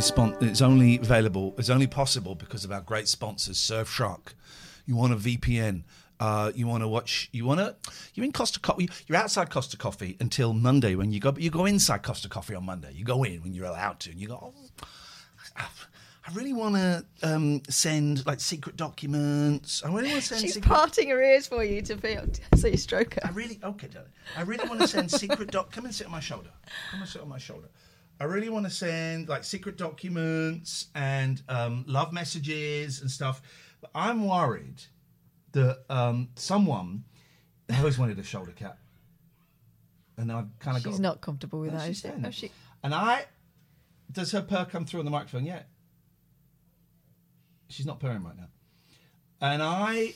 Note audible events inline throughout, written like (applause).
Only spon- it's only available, it's only possible because of our great sponsors, Surfshark. You want a VPN. Uh, you want to watch. You want to. You're in Costa Coffee. You're outside Costa Coffee until Monday when you go. But you go inside Costa Coffee on Monday. You go in when you're allowed to, and you go. Oh, I I really want to um, send like secret documents. I really want to send. She's secret- parting her ears for you to feel so you stroke her. I really okay, darling. I really want to send secret doc. Come and sit on my shoulder. Come and sit on my shoulder. I really want to send like secret documents and um, love messages and stuff. But I'm worried that um, someone. I always wanted a shoulder cap, and I've kind of got. She's not comfortable with No, that, she? saying Oh, she? And I. Does her purr come through on the microphone yet? She's not purring right now. And I.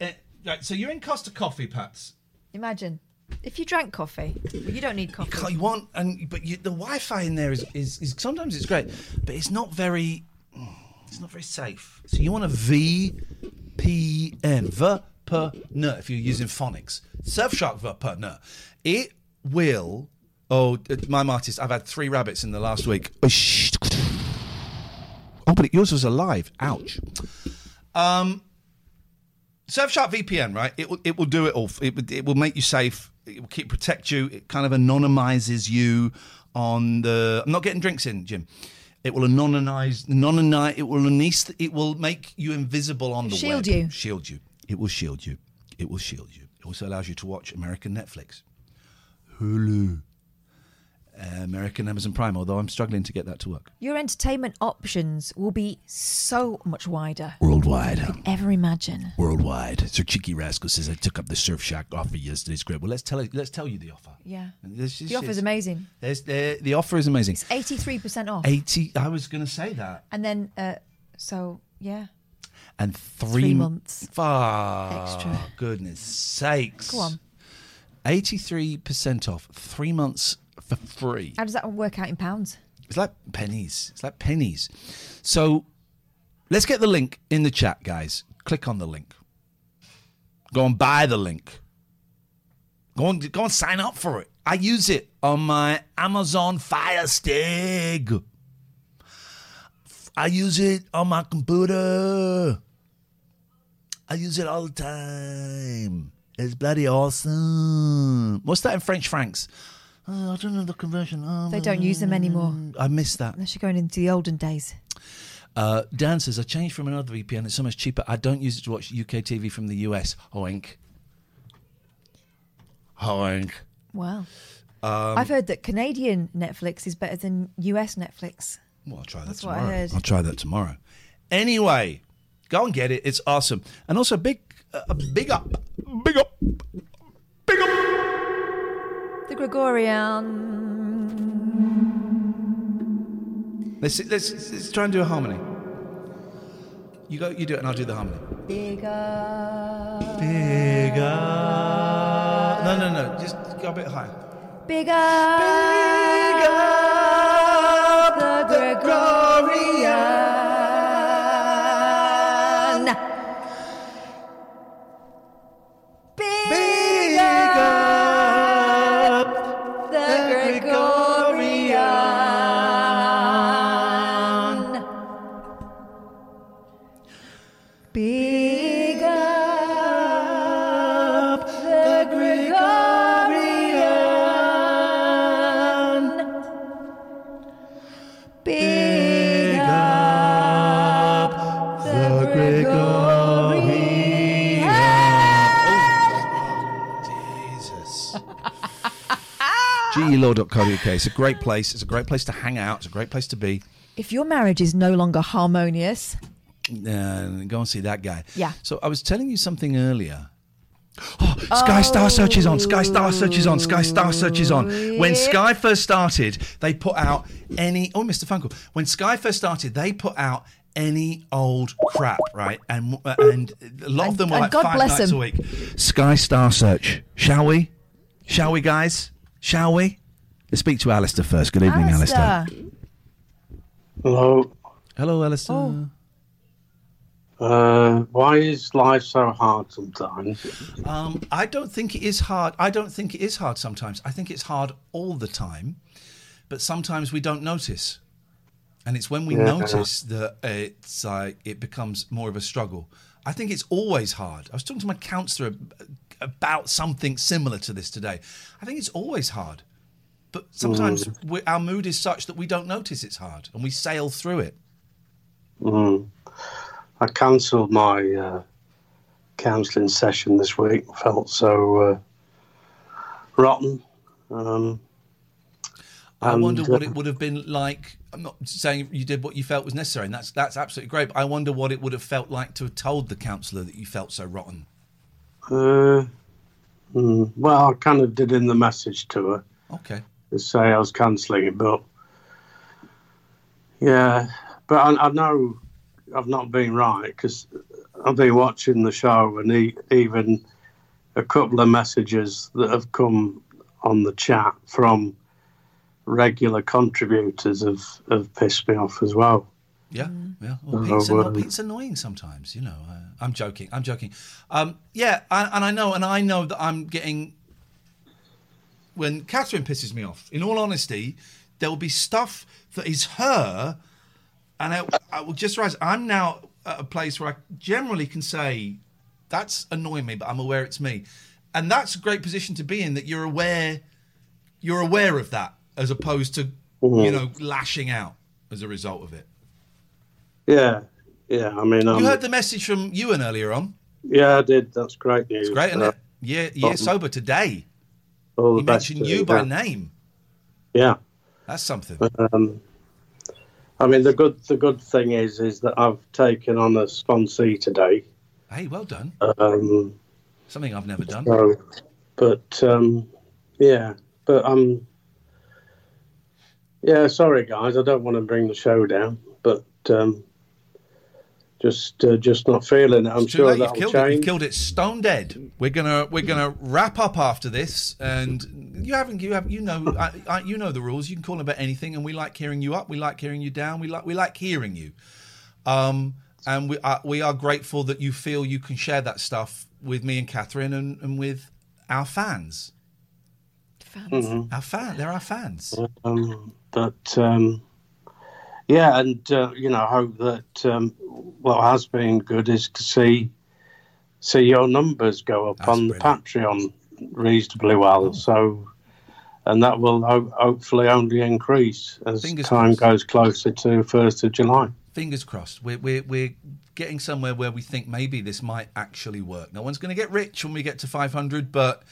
eh, right, so you're in Costa Coffee, Pats. Imagine if you drank coffee. You don't need coffee. Can't- You want and but you, the Wi-Fi in there is, is is sometimes it's great, but it's not very it's not very safe. So you want a VPN, VPN, if you're using phonics. Surfshark VPN. It will. Oh, my artist, I've had three rabbits in the last week. Oh, shh. Oh, but yours was alive. Ouch. Um, Surfshark VPN, right? It will it will do it all. It, will- it will make you safe. It will keep protect you. It kind of anonymizes you on the. I'm not getting drinks in, Jim. It will anonymize, anonymize. It will anest- It will make you invisible on the Shield web. you. Shield you. It will shield you. It will shield you. It also allows you to watch American Netflix, Hulu, American Amazon Prime. Although I'm struggling to get that to work Your entertainment options will be so much wider. worldwide. could Ever imagine? worldwide. So Cheeky Rascal says I took up the Surfshark offer yesterday. It's great. Well, let's tell. Let's tell you the offer. Yeah. This is- The offer's amazing. There's, the, the offer is amazing. It's eighty-three percent off. Eighty. I was going to say that. And then, uh, so yeah, And three, Three months Ah, extra. Goodness sakes. Go on. Eighty-three percent off. Three months for free. how does that work out in pounds? It's like pennies. It's like pennies. So let's get the link in the chat, guys. Click on the link. Go and buy the link. Go and go and sign up for it. I use it on my Amazon Fire Stick. I use it on my computer. I use it all the time. It's bloody awesome. What's that in French francs? Oh, I don't know the conversion. Oh, They don't use them anymore I miss that. unless you're going into the olden days. Uh, Dan says, I changed from another VPN. It's so much cheaper. I don't use it to watch UK TV from the US. Hoink. Hoink. Wow. Um, I've heard that Canadian Netflix is better than US Netflix. Well, I'll try that That's what I tomorrow. heard. I'll try that tomorrow. Anyway, go and get it. It's awesome. And also, big, uh, big up, big up. The Gregorian. Let's, let's, let's try and do a harmony. You go, you do it, and I'll do the harmony. Bigger. Bigger. No, no, no. Just go a bit higher. Bigger. Bigger. The Pure.co.uk. It's a great place. It's a great place to hang out. It's a great place to be. If your marriage is no longer harmonious, Uh, go and see that guy. Yeah. So I was telling you something earlier. Oh, Sky Star Search is on. Sky Star Search is on. Sky Star Search is on. When Sky first started, they put out any. Oh, Mr. Funkle. When Sky first started, they put out any old crap, right? And uh, and a lot of them were and like God five bless nights them. a week. Sky Star Search. Shall we? Shall we, guys? Shall we? Let's speak to Alistair first. Good evening, Alistair. Alistair. Hello. Hello, Alistair. Oh. Uh, why is life so hard sometimes? Um, I don't think it is hard. I don't think it is hard sometimes. I think it's hard all the time, but sometimes we don't notice. And it's when we Yeah. notice that it's like it becomes more of a struggle. I think it's always hard. I was talking to my counsellor about something similar to this today. I think it's always hard, but sometimes we, our mood is such that we don't notice it's hard and we sail through it. Mm. I cancelled my uh, counselling session this week. Felt so uh, rotten. Um, I And, wonder what uh, it would have been like. I'm not saying you did what you felt was necessary, and that's that's absolutely great. But I wonder what it would have felt like to have told the counsellor that you felt so rotten. uh, mm, well, I kind of did in the message to her Okay. To say I was cancelling it, but yeah, but I, I know I've not been right because I've been watching the show and e- even a couple of messages that have come on the chat from regular contributors have, have pissed me off as well. Yeah, yeah. Well, Pete's, anno- well. Pete's annoying sometimes, you know. Uh, I'm joking. I'm joking. Um, yeah, I, and I know, and I know that I'm getting. When Catherine pisses me off, in all honesty, there will be stuff that is her, and I, I will just realize I'm now at a place where I generally can say, "That's annoying me," but I'm aware it's me, and that's a great position to be in. That you're aware, you're aware of that, as opposed to you know lashing out as a result of it. Yeah, yeah. I mean, um, You heard the message from Ewan earlier on. yeah, I did. That's great news. It's great, isn't Uh, it? Yeah, yeah, sober today. All He mentioned you by yeah. name. Yeah. That's something. Um, I mean, the good the good thing is is that I've taken on a sponsee today. Hey, well done. Um, Something I've never done. so, but um, yeah, but um, yeah. Sorry, guys, I don't want to bring the show down, but um, just uh, just not feeling it. I'm It's sure. You've that'll killed it. You've change. killed it stone dead. We're gonna we're gonna wrap up after this, and you haven't you have you know I, I, you know the rules. You can call about anything, and we like hearing you up. We like hearing you down. We like we like hearing you. Um, and we are, we are grateful that you feel you can share that stuff with me and Catherine and, and with our fans. Fans. Our fan, they're our fans. Um, but um, yeah, and uh, you know, I hope that um, what has been good is to see see your numbers go up That's on the. Patreon reasonably well. So, and that will ho- hopefully only increase as Fingers time crossed. goes closer to first of July. fingers crossed. We're, we're, we're getting somewhere where we think maybe this might actually work. No one's going to get rich when we get to 500, but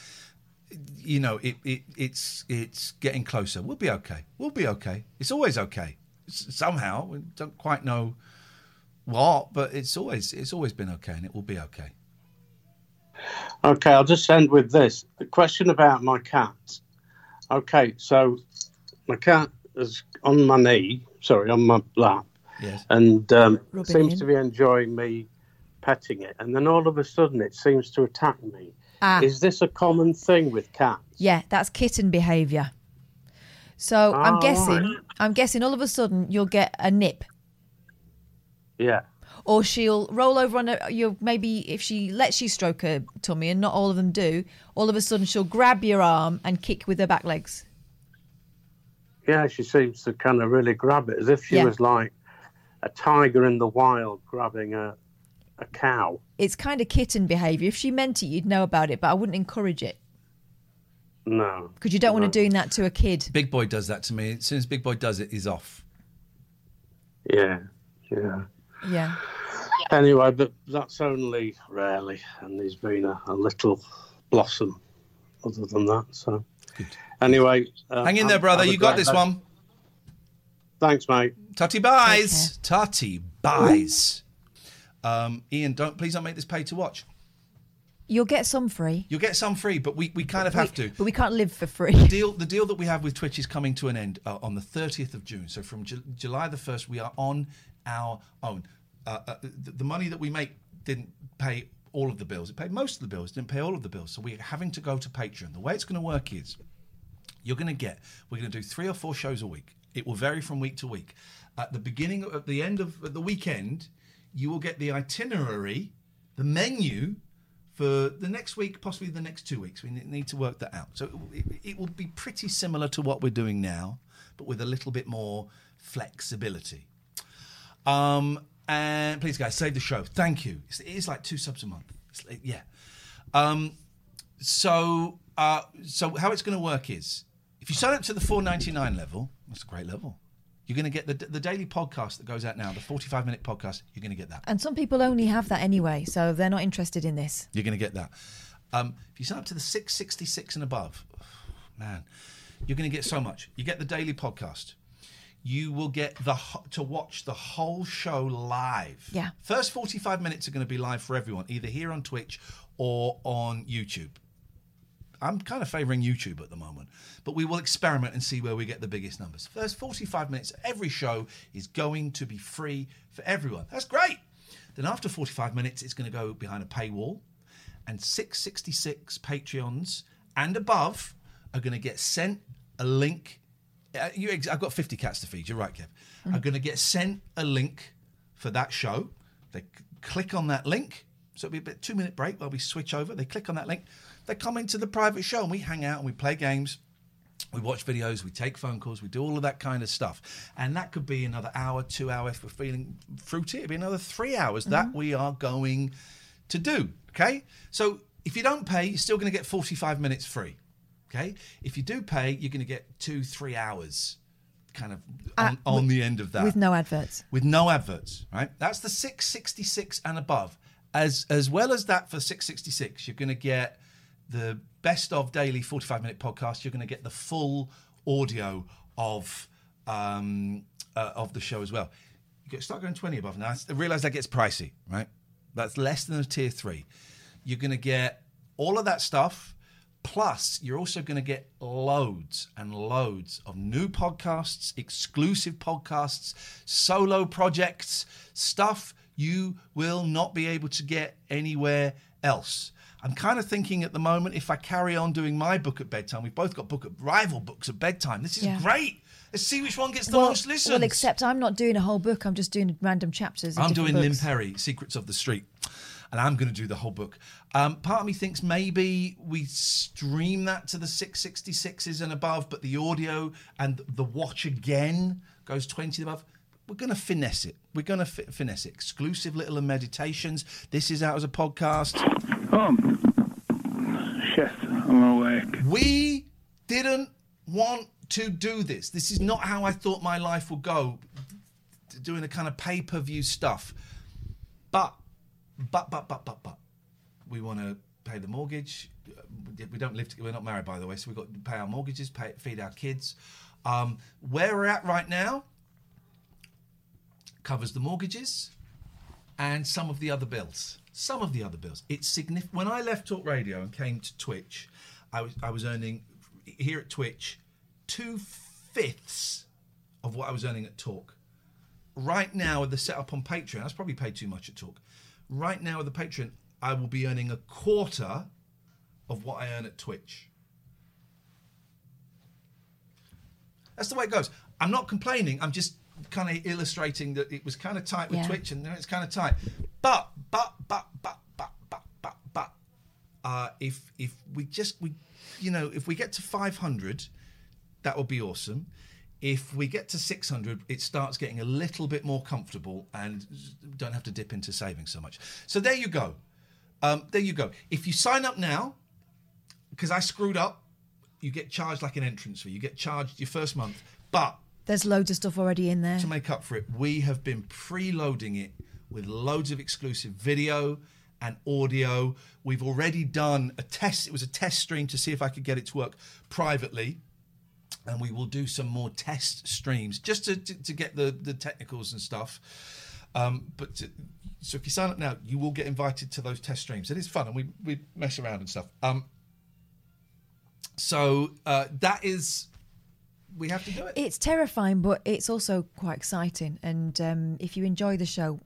you know, it, it it's it's getting closer. We'll be okay. We'll be okay. It's always okay. S- somehow we don't quite know what, but it's always it's always been okay, and it will be okay. Okay, I'll just end with this. A question about my cat. Okay, so my cat is on my knee, sorry, on my lap, Yes. and um, seems in. to be enjoying me petting it. And then all of a sudden it seems to attack me. Ah. Is this a common thing with cats? Yeah, that's kitten behaviour. So I'm Oh, guessing, right. I'm guessing all of a sudden you'll get a nip, Yeah. or she'll roll over on a. You maybe if she lets you stroke her tummy, and not all of them do, all of a sudden she'll grab your arm and kick with her back legs. Yeah, she seems to kind of really grab it as if she Yeah. was like a tiger in the wild grabbing a, a cow. It's kind of kitten behaviour. If she meant it, you'd know about it, but I wouldn't encourage it No. because you don't want to doing that to a kid. Big Boy does that to me. As soon as Big Boy does it, he's off. Yeah. Yeah. Yeah. Anyway, but that's only rarely, and there's been a, a little blossom other than that. So, Anyway, uh, Hang in there, brother. You got this day. one. Thanks, mate. Tutty buys. Tutty buys. Um, Ian, don't please don't make this pay to watch. You'll get some free. You'll get some free, but we, we kind of have We- to. But we can't live for free. The deal, the deal that we have with Twitch is coming to an end uh, on the 30th of June. So from Ju- July the 1st, we are on our own. Uh, uh, the, the money that we make didn't pay all of the bills. It paid most of the bills, didn't pay all of the bills. So we're having to go to Patreon. The way it's going to work is you're going to get, we're going to do three or four shows a week. It will vary from week to week. At the beginning, at the end of at the weekend, you will get the itinerary, the menu for the next week, possibly the next two weeks. We need to work that out. So it, it will be pretty similar to what we're doing now, but with a little bit more flexibility. Um, and please, guys, save the show. Thank you. It's, it is like two subs a month. Like- yeah. Um, so, uh, so how it's going to work is, if you sign up to the four ninety nine level, that's a great level. You're going to get the the daily podcast that goes out now, the forty five minute podcast. You're going to get that. And some people only have that anyway, so they're not interested in this. You're going to get that. Um, if you sign up to the 666 and above, (sighs) man, you're going to get so much. You get the daily podcast. You will get the to watch the whole show live. Yeah. First 45 minutes are going to be live for everyone, either here on Twitch or on YouTube. I'm kind of favouring YouTube at the moment, but we will experiment and see where we get the biggest numbers. First 45 minutes, every show is going to be free for everyone. That's great. Then after 45 minutes, it's going to go behind a paywall, and 666 Patreons and above are going to get sent a link. Uh, you, ex- I've got 50 cats to feed. You're right, Kev. Are going to get sent a link for that show. They c- click on that link. So it'll be a bit two minute break while we switch over. They click on that link. They come into the private show and we hang out and we play games. We watch videos, we take phone calls, we do all of that kind of stuff. And that could be another hour, two hours if we're feeling fruity. It'd be another three hours that we are going to do. Okay? So if you don't pay, you're still going to get 45 minutes free. Okay? If you do pay, you're going to get two, three hours kind of on, Uh, on the end of that With no adverts. with no adverts, right? That's the 666 and above. As as well as that for 666, you're going to get the best of daily 45 minute podcast. You're going to get the full audio of um, uh, of the show as well. You get, start going 20 above now. I realize that gets pricey, right? That's less than a tier three. You're going to get all of that stuff. Plus, you're also going to get loads and loads of new podcasts, exclusive podcasts, solo projects, stuff you will not be able to get anywhere else. I'm kind of thinking at the moment if I carry on doing my book at bedtime, we've both got book at rival books at bedtime. This is Yeah. great. Let's see which one gets the well, most listens. well, except I'm not doing a whole book. I'm just doing random chapters. I'm doing Lynn. Perry, Secrets of the Street, and I'm going to do the whole book. Um, part of me thinks maybe we stream that to the 666s and above, but the audio and the watch again goes 20 above. We're going to finesse it. We're going to fi- finesse it. Exclusive little meditations. This is out as a podcast. Yes, I'm awake. We didn't want to do this. This is not how I thought my life would go, doing the kind of pay per view stuff. But, but, but, but, but, but, we want to pay the mortgage. We don't live. We're not married, by the way, so we've got to pay our mortgages, pay, feed our kids. Um, where we're at right now covers the mortgages and some of the other bills. Some of the other bills. It's significant. When I left Talk Radio and came to Twitch, I was I was earning here at Twitch two fifths of what I was earning at Talk. Right now, with the setup on Patreon, that's probably paid too much at Talk. Right now, with the Patreon, I will be earning a quarter of what I earn at Twitch. That's the way it goes. I'm not complaining. I'm just kind of illustrating that it was kind of tight with Yeah. Twitch and now it's kind of tight. But, but, but, but, but, but, but, but, uh, if if we just we, you know, if we get to 500, that would be awesome. If we get to 600, it starts getting a little bit more comfortable and don't have to dip into savings so much. So there you go. Um, there you go. If you sign up now, because I screwed up, you get charged like an entrance fee. You get charged your first month, but There's loads of stuff already in there. to make up for it, we have been preloading it with loads of exclusive video and audio. We've already done a test. It was a test stream to see if I could get it to work privately. And we will do some more test streams just to, to, to get the, the technicals and stuff. Um, but to, so if you sign up now, you will get invited to those test streams. It is fun and we, we mess around and stuff. Um, so uh, that is, we have to do it. It's terrifying, but it's also quite exciting. And um, if you enjoy the show,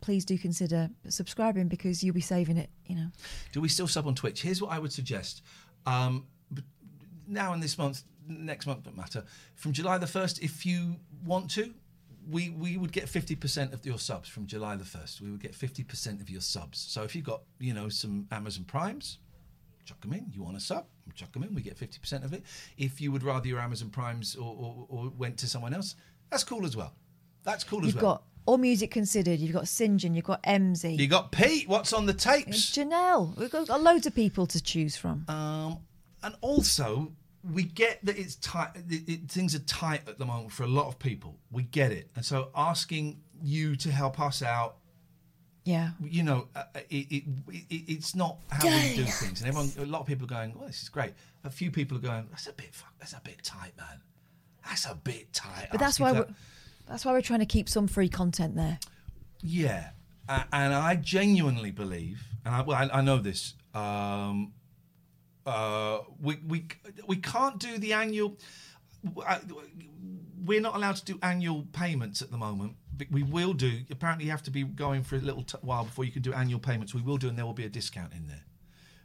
please do consider subscribing because you'll be saving it. You know. Do we still sub on Twitch? Here's what I would suggest. Um, but now and this month, next month don't matter. From July the first, if you want to, we we would get fifty percent of your subs from July the first. We would get fifty percent of your subs. So if you've got you know some Amazon Primes, chuck them in. You want a sub? Chuck them in. We get fifty percent of it. If you would rather your Amazon Primes or, or, or went to someone else, that's cool as well. That's cool as You've well. got All Music Considered. You've got St John. You've got Emsy. you got Pete. What's on the tapes? Janelle. We've got, got loads of people to choose from. Um, and also, we get that it's tight. It, it, things are tight at the moment for a lot of people. We get it, and so asking you to help us out. yeah. You know, uh, it, it, it, it's not how we do things, and everyone. A lot of people are going, "Well, this is great." A few people are going, "That's a bit. That's a bit tight, man. That's a bit tight." But that's why we're, that." That's why we're trying to keep some free content there. Yeah, and I genuinely believe, and I, well, I, I know this. Um, uh, we we we can't do the annual. We're not allowed to do annual payments at the moment. We will do. Apparently, you have to be going for a little t- while before you can do annual payments. We will do, and there will be a discount in there.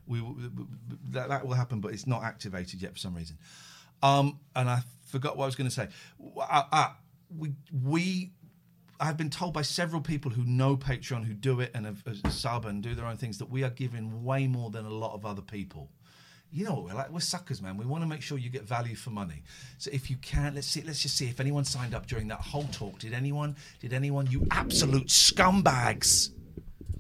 We that that will happen, but it's not activated yet for some reason. Um, and I forgot what I was going to say. Uh, we we I've been told by several people who know Patreon, who do it and have, have sub and do their own things, that we are giving way more than a lot of other people. You know, what we're like we're suckers, man. We want to make sure you get value for money. So if you can, let's see. Let's just see if anyone signed up during that whole talk. Did anyone? Did anyone? You absolute scumbags!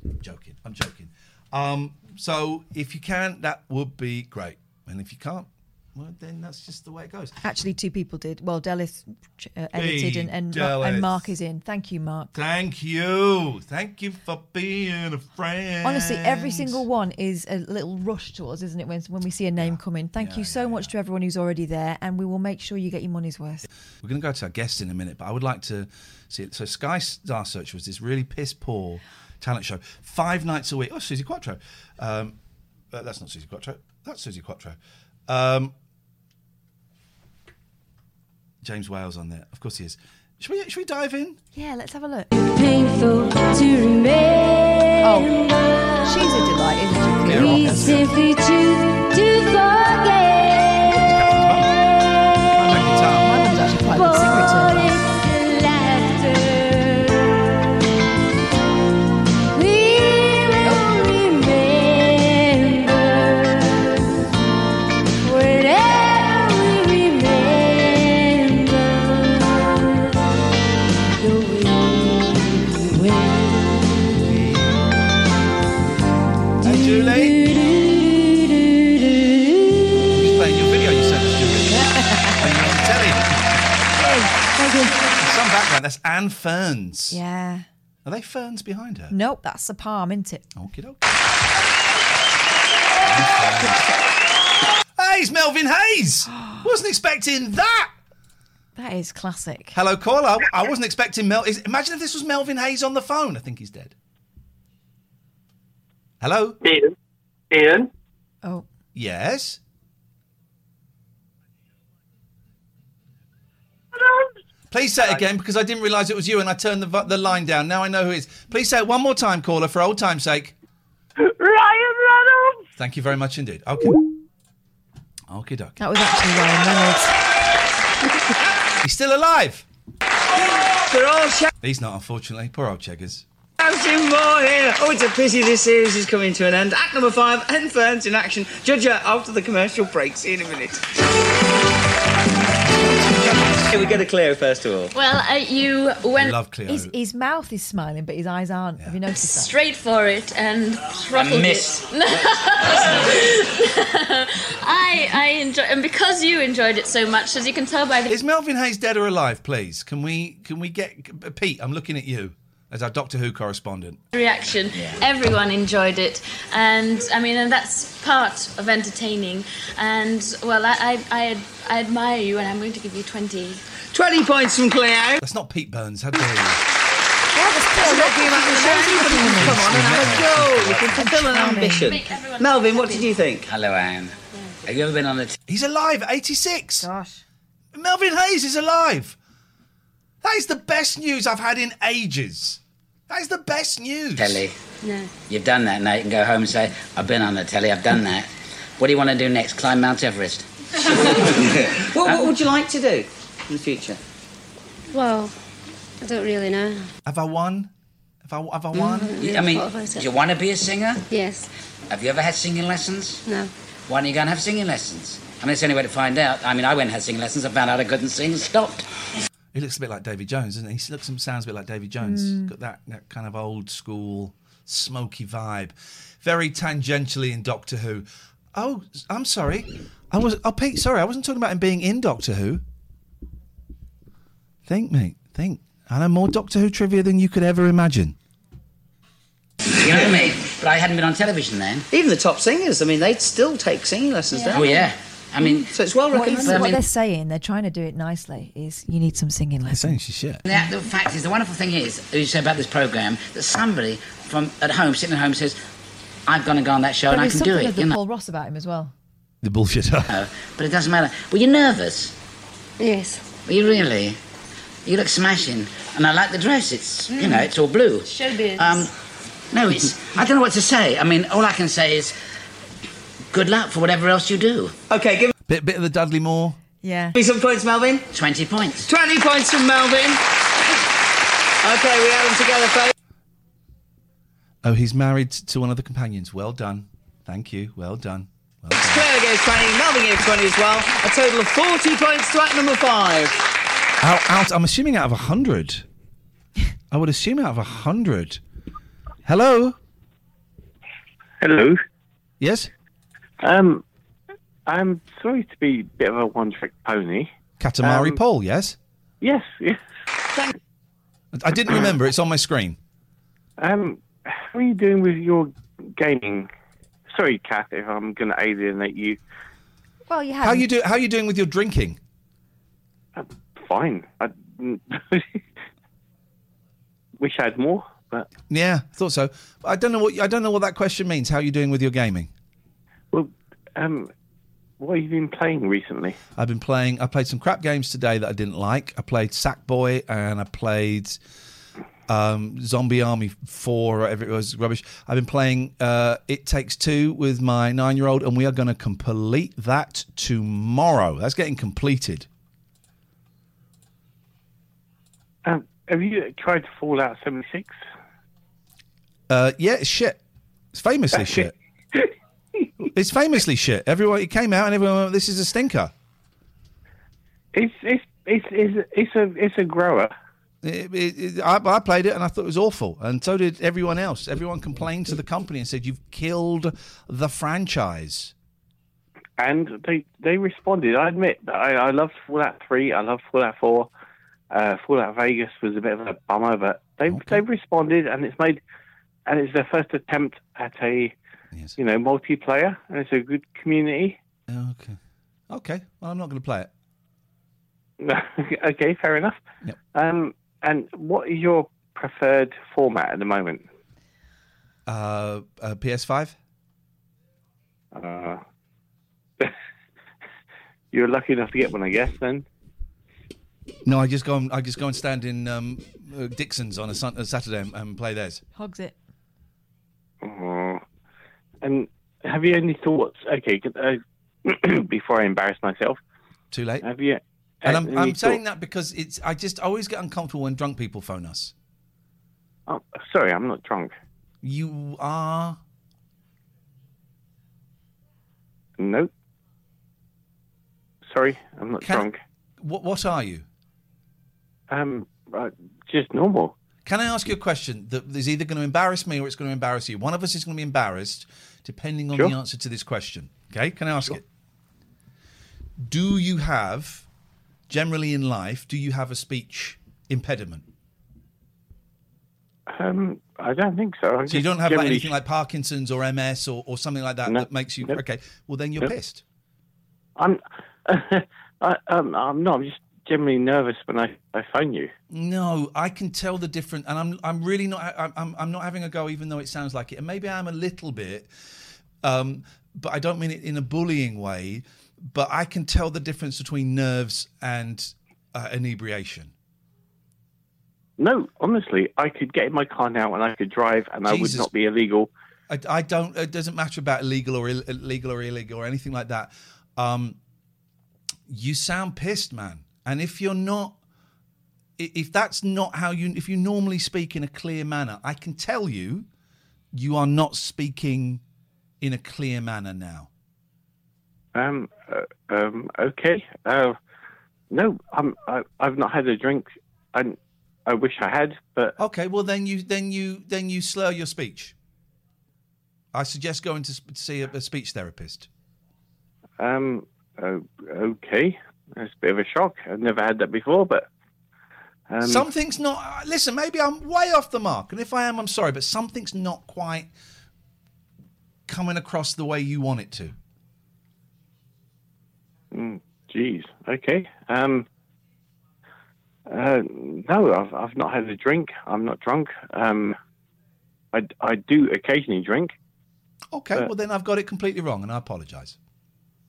I'm joking. I'm joking. Um, so if you can, that would be great. And if you can't, well, then that's just the way it goes. Actually, two people did. Well, Dallas uh, edited Hey, and and, Dallas. and Mark is in. Thank you, Mark. Thank you. Thank you for being a friend. Honestly, every single one is a little rush to us, isn't it? When when we see a name come in. Thank Yeah, you so yeah, much to everyone who's already there, and we will make sure you get your money's worth. We're going to go to our guests in a minute, but I would like to see it. So, Sky Star Search was this really piss poor talent show, five nights a week. Oh, Suzi Quatro. Um, uh, that's not Suzi Quatro. That's Suzi Quatro. Um, James Whale's on there. Of course he is. Should we, should we dive in? Yeah, let's have a look. Painful to remember. Oh, she's a delight, isn't she? Yeah, We simply choose to forget. Some background. That's Anne Ferns. Yeah. Are they ferns behind her? Nope, that's a palm, isn't it? Okie doke. hey, it's Melvin Hayes. (gasps) Wasn't expecting that. That is classic. Hello, caller. I wasn't expecting Mel. Is, imagine if this was Melvin Hayes on the phone. I think he's dead. Hello. Ian, Ian, Oh, Yes. Please say it again because I didn't realise it was you and I turned the, the line down. Now I know who it is. Please say it one more time, caller, for old time's sake. Ryan Reynolds. Thank you very much indeed. Okay. Okay, doke. that was actually Ryan Reynolds. (laughs) He's still alive. They're all He's not, unfortunately. Poor old Cheggers. shouting more here. Oh, it's a pity this series is coming to an end. Act number five, and Ferns in action. Judge her after the commercial break. See you in a minute. (laughs) Can we get a Cleo first of all? Well, uh, you went Love Cleo. His, his mouth is smiling, but his eyes aren't. Have you noticed that? straight for it and throttled miss. it. (laughs) I I enjoy, and because you enjoyed it so much, as you can tell by the Is Melvin Hayes dead or alive, please? Can we can we get Pete? I'm looking at you. As our Doctor Who correspondent. reaction. Everyone enjoyed it, and I mean, and that's part of entertaining. And well, I I, I, I admire you, and I'm going to give you twenty. 20 points from Cleo. That's not Pete Burns. How dare you? Come on and have a go. You can fulfill an ambition. Melvin, what did you think? Hello, Anne. Have you ever been on the He's alive, 86. Gosh. Melvin Hayes is alive. That is the best news I've had in ages. That is the best news. telly? No. You've done that Nate, and go home and say, I've been on the telly, I've done that. What do you want to do next? Climb Mount Everest? (laughs) What, what would you like to do in the future? Well, I don't really know. Have I won? Have I, have I mm, won? I mean, do you want to be a singer? Yes. Have you ever had singing lessons? No. Why don't you go and have singing lessons? I mean, it's the only way to find out. I mean, I went and had singing lessons. I found out I couldn't sing and stopped. He looks a bit like Davy Jones, doesn't he? He looks and sounds a bit like Davy Jones. Hmm. Got that, that kind of old school, smoky vibe. Very tangentially in Doctor Who. Oh, I'm sorry. I was. Oh, Pete, sorry. I wasn't talking about him being in Doctor Who. Think, mate. Think. I know more Doctor Who trivia than you could ever imagine. You know what I mean? But I hadn't been on television then. Even the top singers, I mean, they'd still take singing lessons, don't Oh, yeah. I mean, So it's well What, recommended. is- I what mean- they're saying, they're trying to do it nicely, is you need some singing They're lessons. saying she's shit. The, the fact is, the wonderful thing is, as you say about this program, that somebody from at home, sitting at home, says, "I've gone and gone on that show But and I can something do it." the You know, Paul Ross about him as well. The bullshitter. but it doesn't matter. Were you nervous? Yes. Were you really? You look smashing, and I like the dress. It's you know, it's all blue. Showbiz. Um, no, it's. I don't know what to say. I mean, all I can say is, good luck for whatever else you do. Okay, give Bit, bit of the Dudley Moore. Yeah. me some points, Melvin. Twenty points. 20 points from Melvin. Okay, we have them together, folks. Oh, he's married to one of the companions. Well done. Thank you. Well done. Well done. Claire gave 20, Melvin gave 20 as well. A total of 40 points to act number five. Out, out, I'm assuming out of 100. I would assume out of 100. Hello? Hello. Yes? Um, I'm sorry to be a bit of a one-trick pony. Katamari Um, Paul, yes? Yes, yes. I didn't remember. It's on my screen. Um, how are you doing with your gaming? Sorry, Kath, if I'm going to alienate you. Well, you have. How you do? How are you doing with your drinking? Fine. I (laughs) wish I had more, but Yeah, I thought so. I don't know what I don't know what that question means. How are you doing with your gaming? Well, um, what have you been playing recently? I've been playing. I played some crap games today that I didn't like. I played Sackboy and I played um, Zombie Army Four or whatever it was. Rubbish. I've been playing uh, It Takes Two with my nine-year-old, and we are going to complete that tomorrow. That's getting completed. Um, have you tried Fallout 76? Uh, yeah, it's shit. It's famously shit. (laughs) (laughs) It's famously shit. Everyone, it came out and everyone went, "This is a stinker." It's it's it's it's, it's a it's a grower. It, it, it- I, I played it and I thought it was awful, and so did everyone else. Everyone complained to the company and said, "You've killed the franchise." and they they responded. I admit that I, I loved Fallout Three. I loved Fallout Four. Uh, Fallout Vegas was a bit of a bummer, but they have they've responded, and it's made and it's their first attempt at a Yes. you know multiplayer, and it's a good community. Okay. Okay. Well, I'm not going to play it. (laughs) okay, fair enough. Yep. Um, and what is your preferred format at the moment? Uh, uh, PS5. Uh, (laughs) you're lucky enough to get one, I guess. Then. No, I just go. And, I just go and stand in um, uh, Dixon's on a, sun, a Saturday and, and play theirs. Hogs it. Oh. And have you any thoughts? Okay, uh, (clears throat) before I embarrass myself, Too late. have you? And uh, I'm, I'm saying that because it's. I just always get uncomfortable when drunk people phone us. Oh, sorry, I'm not drunk. You are. Nope. Sorry, I'm not Can- drunk. What? What are you? Um, uh, just normal. Can I ask you a question that is either going to embarrass me or it's going to embarrass you? One of us is going to be embarrassed, depending on Sure. the answer to this question. Okay? Can I ask it? Do you have, generally in life, do you have a speech impediment? Um, I don't think so. I So you don't have like anything like Parkinson's or MS or, or something like that No. that makes you okay. Well, then you're pissed. I'm. (laughs) I, um, I'm not. I'm just generally nervous when I, I phone you. No, I can tell the difference, and I'm I'm really not. I- I'm I'm not having a go, even though it sounds like it, and maybe I am a little bit, um, but I don't mean it in a bullying way. But I can tell the difference between nerves and uh, inebriation. No, honestly, I could get in my car now and I could drive, and I would not be illegal. I, I don't. It doesn't matter about legal or Ill, illegal or illegal or anything like that. Um, you sound pissed, man. And if you're not, if that's not how you, if you normally speak in a clear manner, I can tell you, you are not speaking in a clear manner now. Um. Uh, um. Okay. Uh. No, I'm. I, I've not had a drink. I. I wish I had, but Okay, well then you then you then you slur your speech. I suggest going to see a, a speech therapist. um. Uh, okay. That's a bit of a shock. I've never had that before, but. Um, something's not. Listen, maybe I'm way off the mark, and if I am, I'm sorry, but something's not quite coming across the way you want it to. Mm, Jeez. Okay. Um. Uh, no, I've I've not had a drink. I'm not drunk. Um. I I do occasionally drink. Okay, Uh, well then I've got it completely wrong, and I apologise.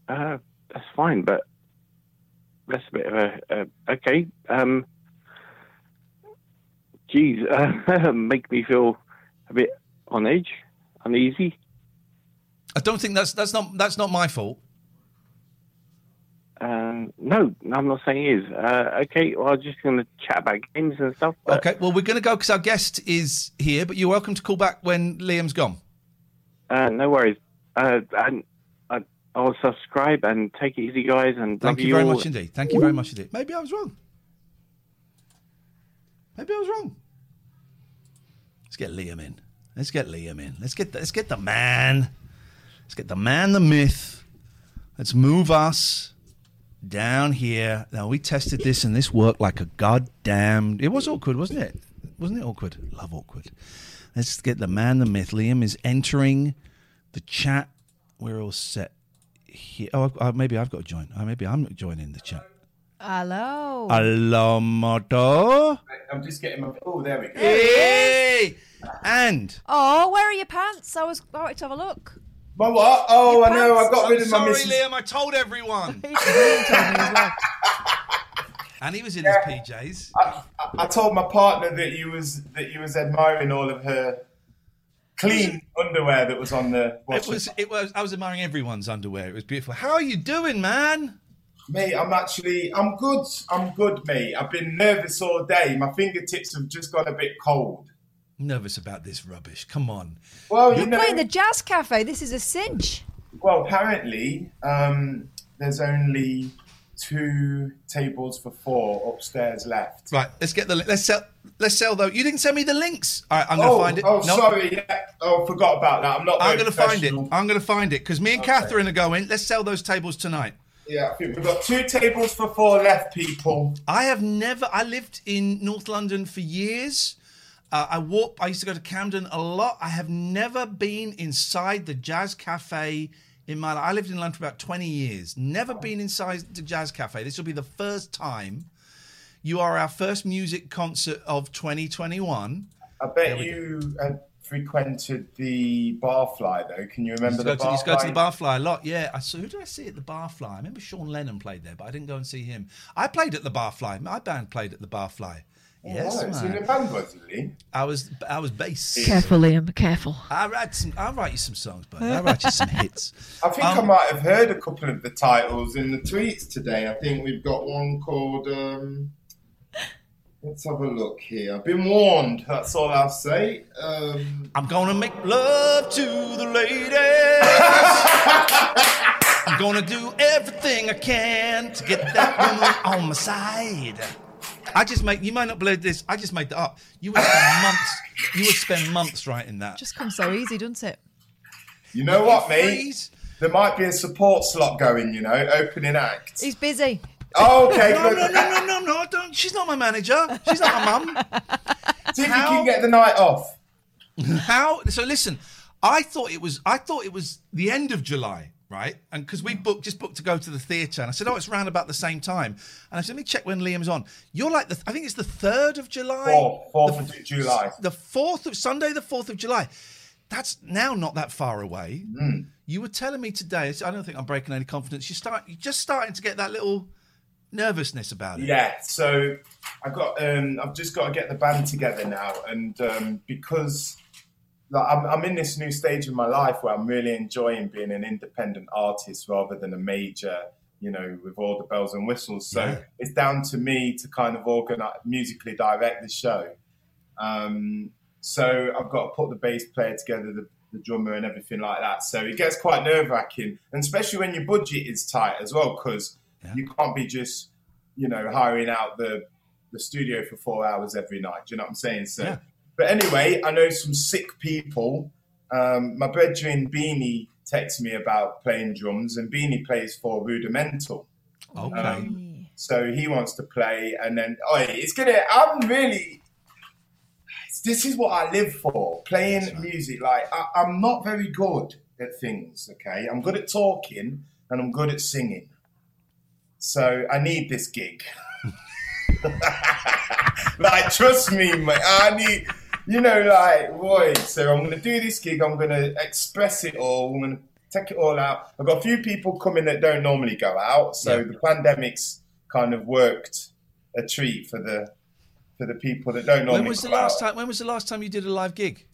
Uh, that's fine, but that's a bit of a, a okay. Um. Geez, uh, (laughs) make me feel a bit on edge, uneasy. I don't think that's that's not that's not my fault. Um, no, I'm not saying it is. Uh, okay, well, I'm just going to chat about games and stuff. But, Okay, well we're going to go because our guest is here, but you're welcome to call back when Liam's gone. Uh, no worries. Uh, and I'll subscribe and take it easy, guys. And Thank you very all. much indeed. Thank you very much indeed. Maybe I was wrong. Maybe I was wrong. Let's get Liam in. Let's get Liam in. Let's get the, let's get the man. Let's get the man, the myth. Let's move us down here. Now we tested this and this worked like a goddamn. It was awkward, wasn't it? Wasn't it awkward? Love awkward. Let's get the man, the myth. Liam is entering the chat. We're all set here. Oh, uh, maybe I've got to join. Uh, maybe I'm joining the chat. Hello. Hello, Moto. I'm just getting my. Oh, there we go. Hey! And Oh, where are your pants? I was I wanted to have a look. My what? Oh, Your I know. I pants. got rid of my sorry, missus. Liam. I told everyone. (laughs) Liam told me as well. And he was in his PJs. I, I, I told my partner that you was that you was admiring all of her clean underwear that was on the. It was. It was. I was admiring everyone's underwear. It was beautiful. How are you doing, man? Mate, I'm actually, I'm good. I'm good, mate. I've been nervous all day. My fingertips have just got a bit cold. Nervous about this rubbish. Come on. Well, You're you know, playing the jazz cafe. This is a cinch. well, apparently, um, there's only two tables for four upstairs left. Right. Let's get the. Let's sell. Let's sell though. You didn't send me the links. All right. I'm gonna oh, find it. Oh, No. sorry. Yeah. Oh, forgot about that. I'm not. I'm gonna find it. I'm gonna find it because me and Okay. Catherine are going. Let's sell those tables tonight. Yeah, I think we've got two tables for four left, people. I have never. I lived in North London for years. Uh, I walk. I used to go to Camden a lot. I have never been inside the Jazz Cafe in my life. I lived in London for about twenty years. Never been inside the Jazz Cafe. This will be the first time. You are our first music concert of 2021. I bet you uh, frequented the Barfly though. Can you remember Used to, go the to, Barfly? used to go to the Barfly a lot. Yeah, I saw. Who did I see at the Barfly? I remember Sean Lennon played there, but I didn't go and see him. I played at the Barfly. My band played at the Barfly. Yes, Oh, right. So in a band was he? I was I was bass. Careful, Liam. Careful. I write some. I'll write you some songs, but I'll write you some (laughs) hits. I think I Um, might have heard a couple of the titles in the tweets today. I think we've got one called. Um, let's have a look here. I've been warned. That's all I'll say. Um, I'm gonna make love to the ladies. I'm gonna do everything I can to get that woman on my side. I just make. You might not believe this. I just made that up. You would spend months. You would spend months writing that. Just comes so easy, doesn't it? you know what, mate? There might be a support slot going. You know, opening act. He's busy. Oh, okay, No, no, no, no, no, no! Don't. She's not my manager. She's not my mum. (laughs) See if you can get the night off. How? So listen, I thought it was. I thought it was the end of July, right? And because we booked, just booked to go to the theatre, and I said, "Oh, it's round about the same time." And I said, "Let me check when Liam's on." You're like the. I think it's the third of July. Fourth, fourth The- of July. The fourth of Sunday, the fourth of July. That's now not that far away. Mm. You You were telling me today. I don't think I'm breaking any confidence. You start. You're just starting to get that little nervousness about it. Yeah, so I got um, I've just got to get the band together now, and um, because like, I'm, I'm in this new stage of my life where I'm really enjoying being an independent artist rather than a major, you know, with all the bells and whistles. So Yeah. it's down to me to kind of organize, musically direct the show. Um, so I've got to put the bass player together, the, the drummer, and everything like that. So it gets quite nerve wracking, and especially when your budget is tight as well, because you can't be just, you know, hiring out the the studio for four hours every night. Do you know what I'm saying? So, Yeah. but anyway, I know some sick people. Um, my brethren Beanie texted me about playing drums, and Beanie plays for Rudimental. Okay. Um, so he wants to play, and then oh, it's gonna. I'm really. This is what I live for: playing music. Like I, I'm not very good at things. Okay, I'm good at talking, and I'm good at singing. So I need this gig. like, trust me, mate. I need, you know, like, boy. So I'm gonna do this gig. I'm gonna express it all. I'm gonna take it all out. I've got a few people coming that don't normally go out. So Yeah. the pandemic's kind of worked a treat for the for the people that don't normally. When was the go last out. time? When was the last time you did a live gig?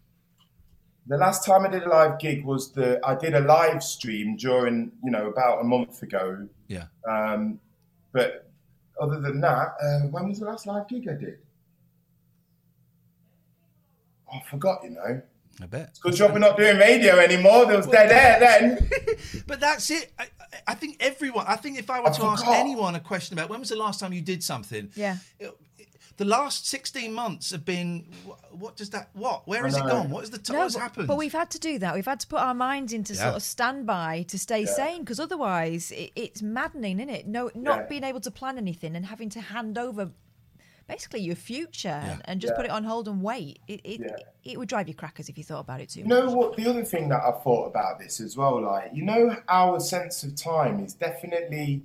The last time I did a live gig was the I did a live stream during you know about a month ago. Yeah. Um, but other than that, uh, when was the last live gig I did? Oh, I forgot. You know, I bet. it's a good job we're not doing radio anymore. There was dead air then. (laughs) But that's it. I, I- I think everyone. I think if I were I to ask anyone a question about when was the last time you did something, Yeah. The last sixteen months have been. What does that? What? Where has it know. gone? What is the? T- No, what's but, happened? but we've had to do that. We've had to put our minds into Yeah. sort of standby to stay sane because otherwise it, it's maddening, isn't it? No, not Yeah. being able to plan anything and having to hand over basically your future and, and just Yeah. put it on hold and wait. It it, Yeah. it would drive you crackers if you thought about it too You much. know what? The other thing that I thought about this as well, like you know, our sense of time is definitely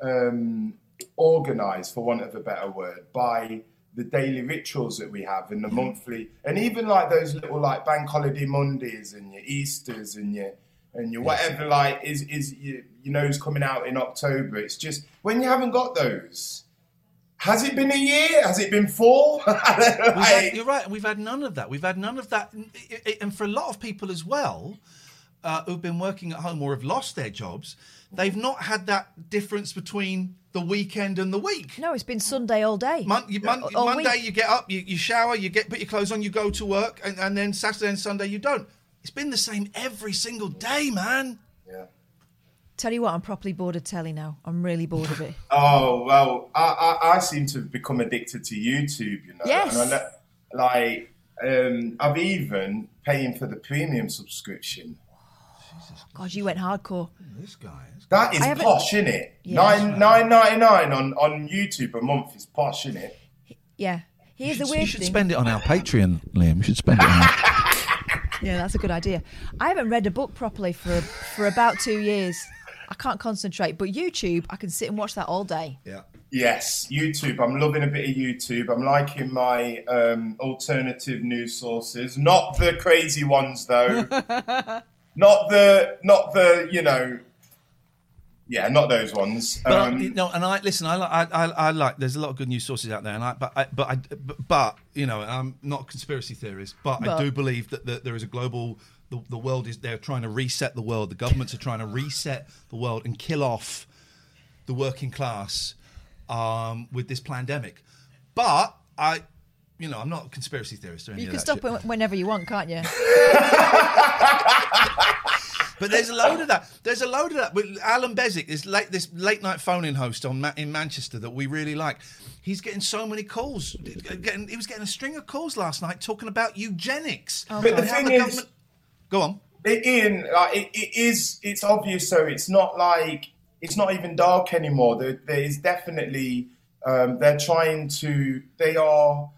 um, organized, for want of a better word, by the daily rituals that we have and the monthly, and even like those little like bank holiday Mondays and your Easter's and your and your whatever like is is you, you know is coming out in October. It's just when you haven't got those. Has it been a year? Has it been four? (laughs) We've had- you're right. We've had none of that. We've had none of that, and- and for a lot of people as well, uh, who've been working at home or have lost their jobs, they've not had that difference between the weekend and the week. No, it's been Sunday all day. Mon- you, Mon- All Monday week. you get up, you, you shower, you get put your clothes on, you go to work, and, and then Saturday and Sunday you don't. It's been the same every single day, man. yeah. Tell you what, I'm properly bored of telly now. I'm really bored of it. (laughs) Oh well, I, I, I seem to have become addicted to YouTube. You know, Yes. And I know, like um, I've even paying for the premium subscription. God, you went hardcore. This guy. That is posh, isn't it? Yeah. Nine nine ninety nine on on YouTube a month is posh, isn't it? Yeah. Here's you the should, weird you should thing. spend it on our Patreon, Liam. You should spend it on our. (laughs) Yeah, that's a good idea. I haven't read a book properly for for about two years. I can't concentrate, but YouTube, I can sit and watch that all day. yeah. Yes, YouTube. I'm loving a bit of YouTube. I'm liking my um, alternative news sources, not the crazy ones though. (laughs) not the not the you know. Yeah, not those ones. But I, Um, you know, and I listen. I, li- I, I, I like. There's a lot of good news sources out there, and I, but, I, but, I, but, but, you know, I'm not a conspiracy theorist, but, But- I do believe that, that there is a global. The, the world is. They're trying to reset the world. The governments are trying to reset the world and kill off the working class um, with this pandemic. But I, you know, I'm not a conspiracy theorist or any You of can that stop shit. it whenever you want, can't you? (laughs) (laughs) But there's a load of that. There's a load of that. With Alan Beswick, this late this late night phone-in host on Ma- in Manchester that we really like. He's getting so many calls. Getting, he was getting a string of calls last night talking about eugenics. Oh, But the thing is- go on. It, Ian, like it, it is. It's obvious. So it's not like it's not even dark anymore. There, there is definitely. Um, they're trying to. They are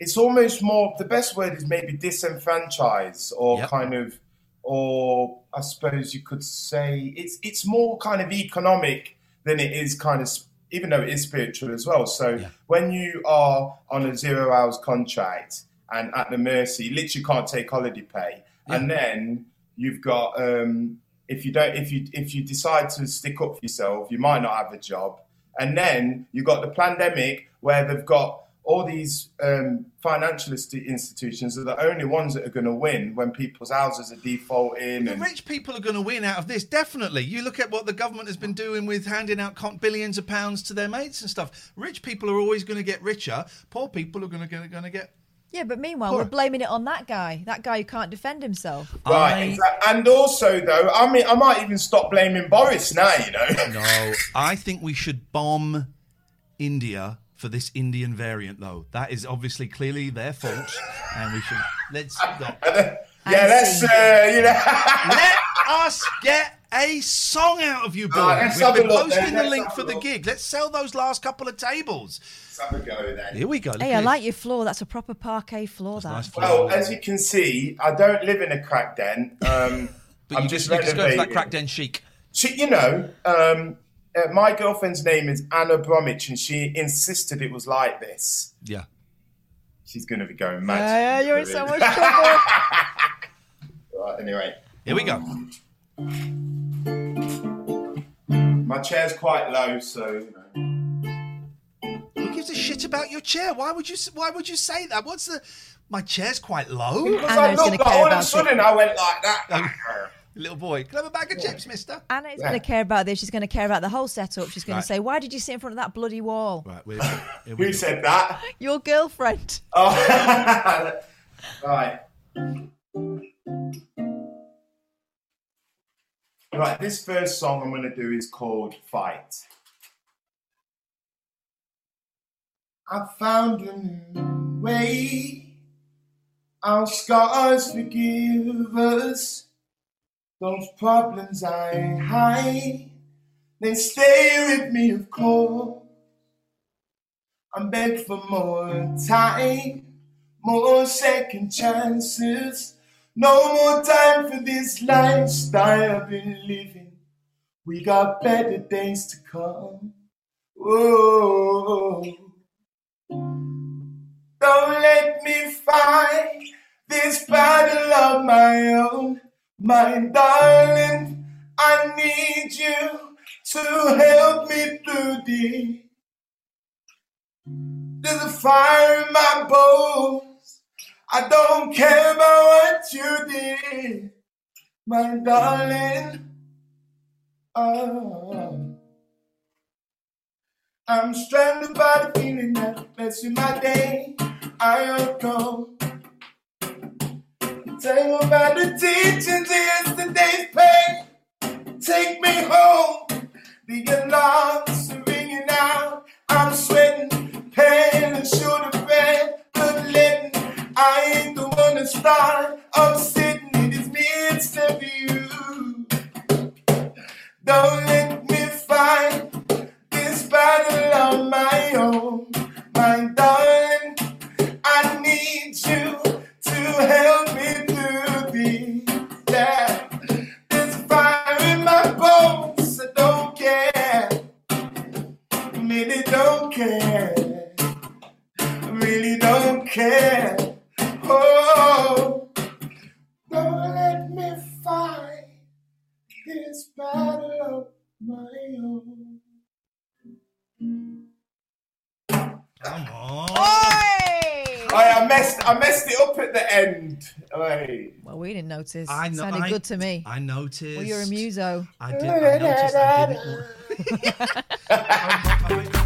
it's almost more. The best word is maybe disenfranchise or Yep. kind of, or I suppose you could say it's it's more kind of economic than it is kind of. Even though it is spiritual as well. So when you are on a zero hours contract and at the mercy, literally can't take holiday pay, and then you've got um, if you don't if you if you decide to stick up for yourself, you might not have a job, and then you've got the pandemic where they've got all these um, financial institutions are the only ones that are going to win when people's houses are defaulting The and rich people are going to win out of this, definitely. You look at what the government has been doing with handing out con- billions of pounds to their mates and stuff. Rich people are always going to get richer. Poor people are going to going to get. Yeah, but meanwhile, Poor- we're blaming it on that guy, that guy who can't defend himself. Right, exa- and also though, I mean, I might even stop blaming Boris now. You know, No, I think we should bomb India for this Indian variant, though. That is obviously clearly their fault, and we should let's (laughs) not. yeah, let's uh, you know. Let (laughs) us get a song out of you, boys. All right, let's We've been posting then, the let's link for the gig. Let's sell those last couple of tables. Let's have a go then. Here we go. Hey, I like your floor. That's a proper parquet floor. That. Well, as you can see, I don't live in a crack den. Um, (laughs) But I'm you just just, you just go to that renovating. crack den chic. She, you know, um, uh, my girlfriend's name is Anna Bromwich, and she insisted it was like this. Yeah. She's going to be going mad. Yeah, yeah, you're in so much (laughs) trouble. right, anyway. Here we go. My chair's quite low, so you know. Who gives a shit about your chair? Why would you? Why would you say that? What's the? My chair's quite low. Because I looked, like, all of a sudden I went like that. (laughs) Little boy, can I have a bag of chips, Mister? Anna is Yeah. going to care about this. She's going to care about the whole setup. She's going Right. to say, "Why did you sit in front of that bloody wall?" Right, we're, (laughs) Who said that? (laughs) Your girlfriend. Oh, (laughs) right. Right, this first song I'm going to do is called Fight. I found a new way. Our scars forgive us. Those problems I hide, they stay with me, of course. I'm begged for more time, more second chances. No more time for this lifestyle I've been living. We got better days to come. Oh, don't let me fight this battle of my own, my darling. I need you to help me through this. There's a fire in my bones. I don't care about what you did, my darling. Oh. I'm stranded by the feeling that mess with my day. I am Tangled by the teachings yesterday's pain. Take me home. The alarms ringing out. I'm sweating, pale and should have been good letting. I ain't the one to start. I'm sitting in this midst of you. Don't let me fight this battle on my own, battle of my own. Come on. Oi, I messed. I messed it up at the end. Oi. Well, we didn't notice. I know- Sounded I- good to me. I noticed. Well, you're a muso. I did. I noticed. I didn't. (laughs) (laughs)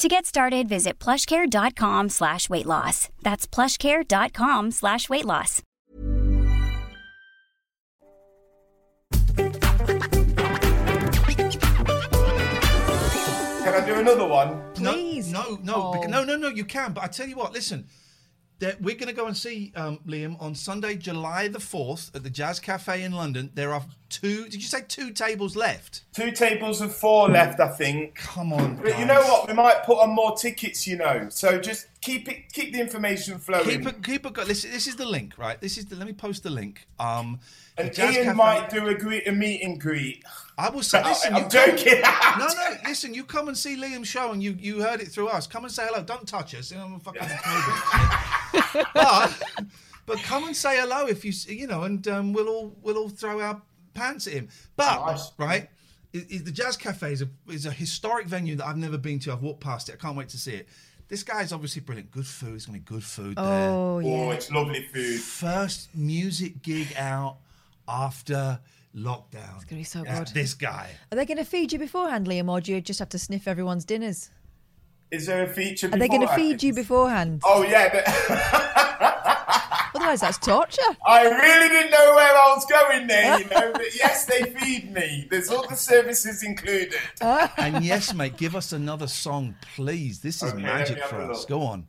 To get started, visit plushcare.com slash weight loss. That's plushcare.com slash weight loss. Can I do another one? Please. No, no, Oh. beca- no, no, no. You can, but I tell you what. Listen, that we're going to go and see um, Liam on Sunday, July the fourth, at the Jazz Cafe in London. There are two. Did you say two tables left? Two tables of four left, I think. Come on, But you know what? We might put on more tickets, you know. So just keep it, keep the information flowing. Keep it, keep it. go- Listen, this is the link, right? This is the. Let me post the link. Um, and Ian Cafe- might do a, greet, a meet and greet. I will (laughs) say, listen, I'm you joking. (laughs) Come, no, no, listen. You come and see Liam's show, and you you heard it through us. Come and say hello. Don't touch us. You know, I'm fucking COVID. (laughs) but but come and say hello if you you know, and um, we'll all we'll all throw our pants at him. But right. i- i- the Jazz Cafe is a, is a historic venue that I've never been to. I've walked past it. I can't wait to see it. This guy's obviously brilliant. Good food. It's going to be good food there. Oh, yeah. Oh, it's lovely food. First music gig out after lockdown. It's gonna be so Yeah, good. This guy. Are they going to feed you beforehand, Liam, or do you just have to sniff everyone's dinners? Is there a feature? Are they going to feed you beforehand? Oh yeah. (laughs) but- Otherwise, that's torture. I really didn't know where I was going there, you know. But yes, they feed me. There's all the services included. (laughs) and yes, mate, give us another song, please. This is Okay, magic for us. Go on.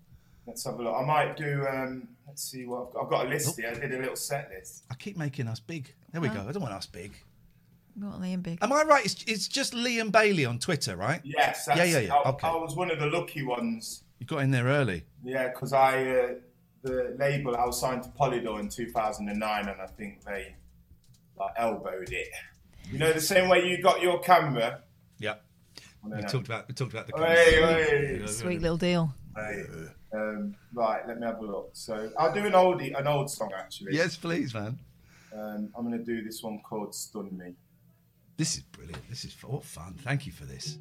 Let's have a look. I might do. Um, let's see what I've got. I've got a list here. I did a little set list. I keep making us big. There we Huh? go. I don't want us big. You want Liam Big? Am I right? It's, it's just Liam Bailey on Twitter, right? Yes. Yeah, yeah, yeah. I, Okay. I was one of the lucky ones. You got in there early. Yeah, because I uh, the label I was signed to Polydor in 2009, and I think they like elbowed it. You know, the same way you got your camera. Yeah. We know. talked about we talked about the Hey, hey. Sweet little deal. Hey, um, right, let me have a look. So I'll do an oldie, an old song actually. Yes, please, man. Um, I'm going to do this one called "Stun Me." This is brilliant. This is what fun. Thank you for this.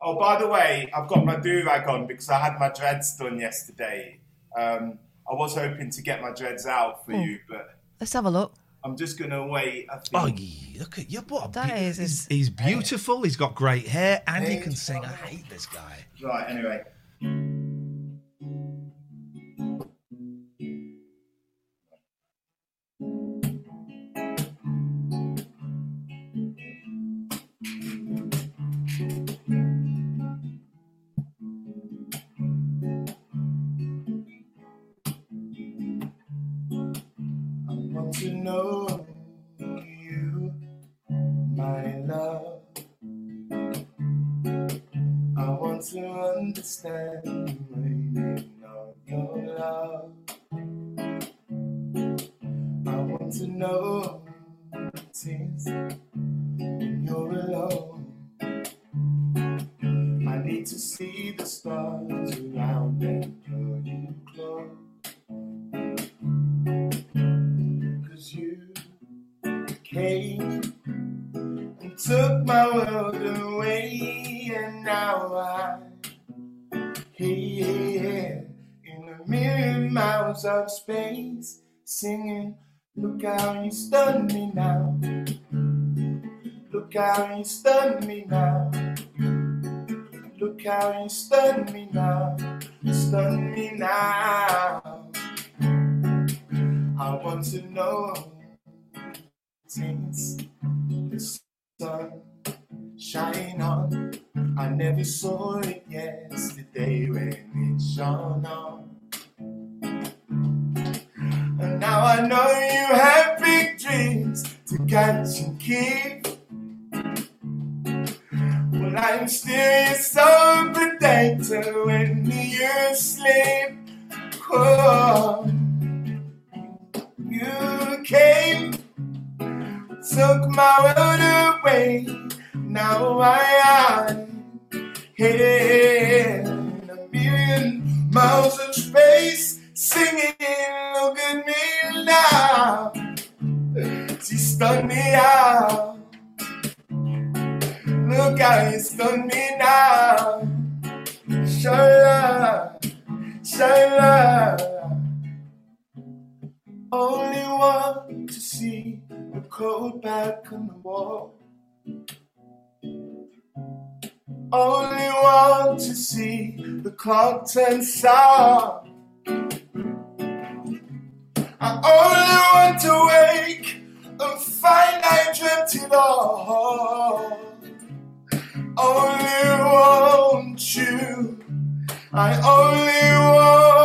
Oh, by the way, I've got my do rag on because I had my dreads done yesterday. Um, I was hoping to get my dreads out for Oh. you, but Let's have a look. I'm just going to wait. I. Oh, look at you. What a That be- is- he's, he's beautiful. He's got great hair and he can sing. I hate this guy. Right, anyway. Miles of space, singing. Look how you stun me now. Look how you stun me now. Look how you stun me now. Stun me now. I want to know since the sun shine on. I never saw it know you have big dreams to catch and keep. Only want to see the clock turn sour. I only want to wake and find I dreamt it all. Only want you. I only want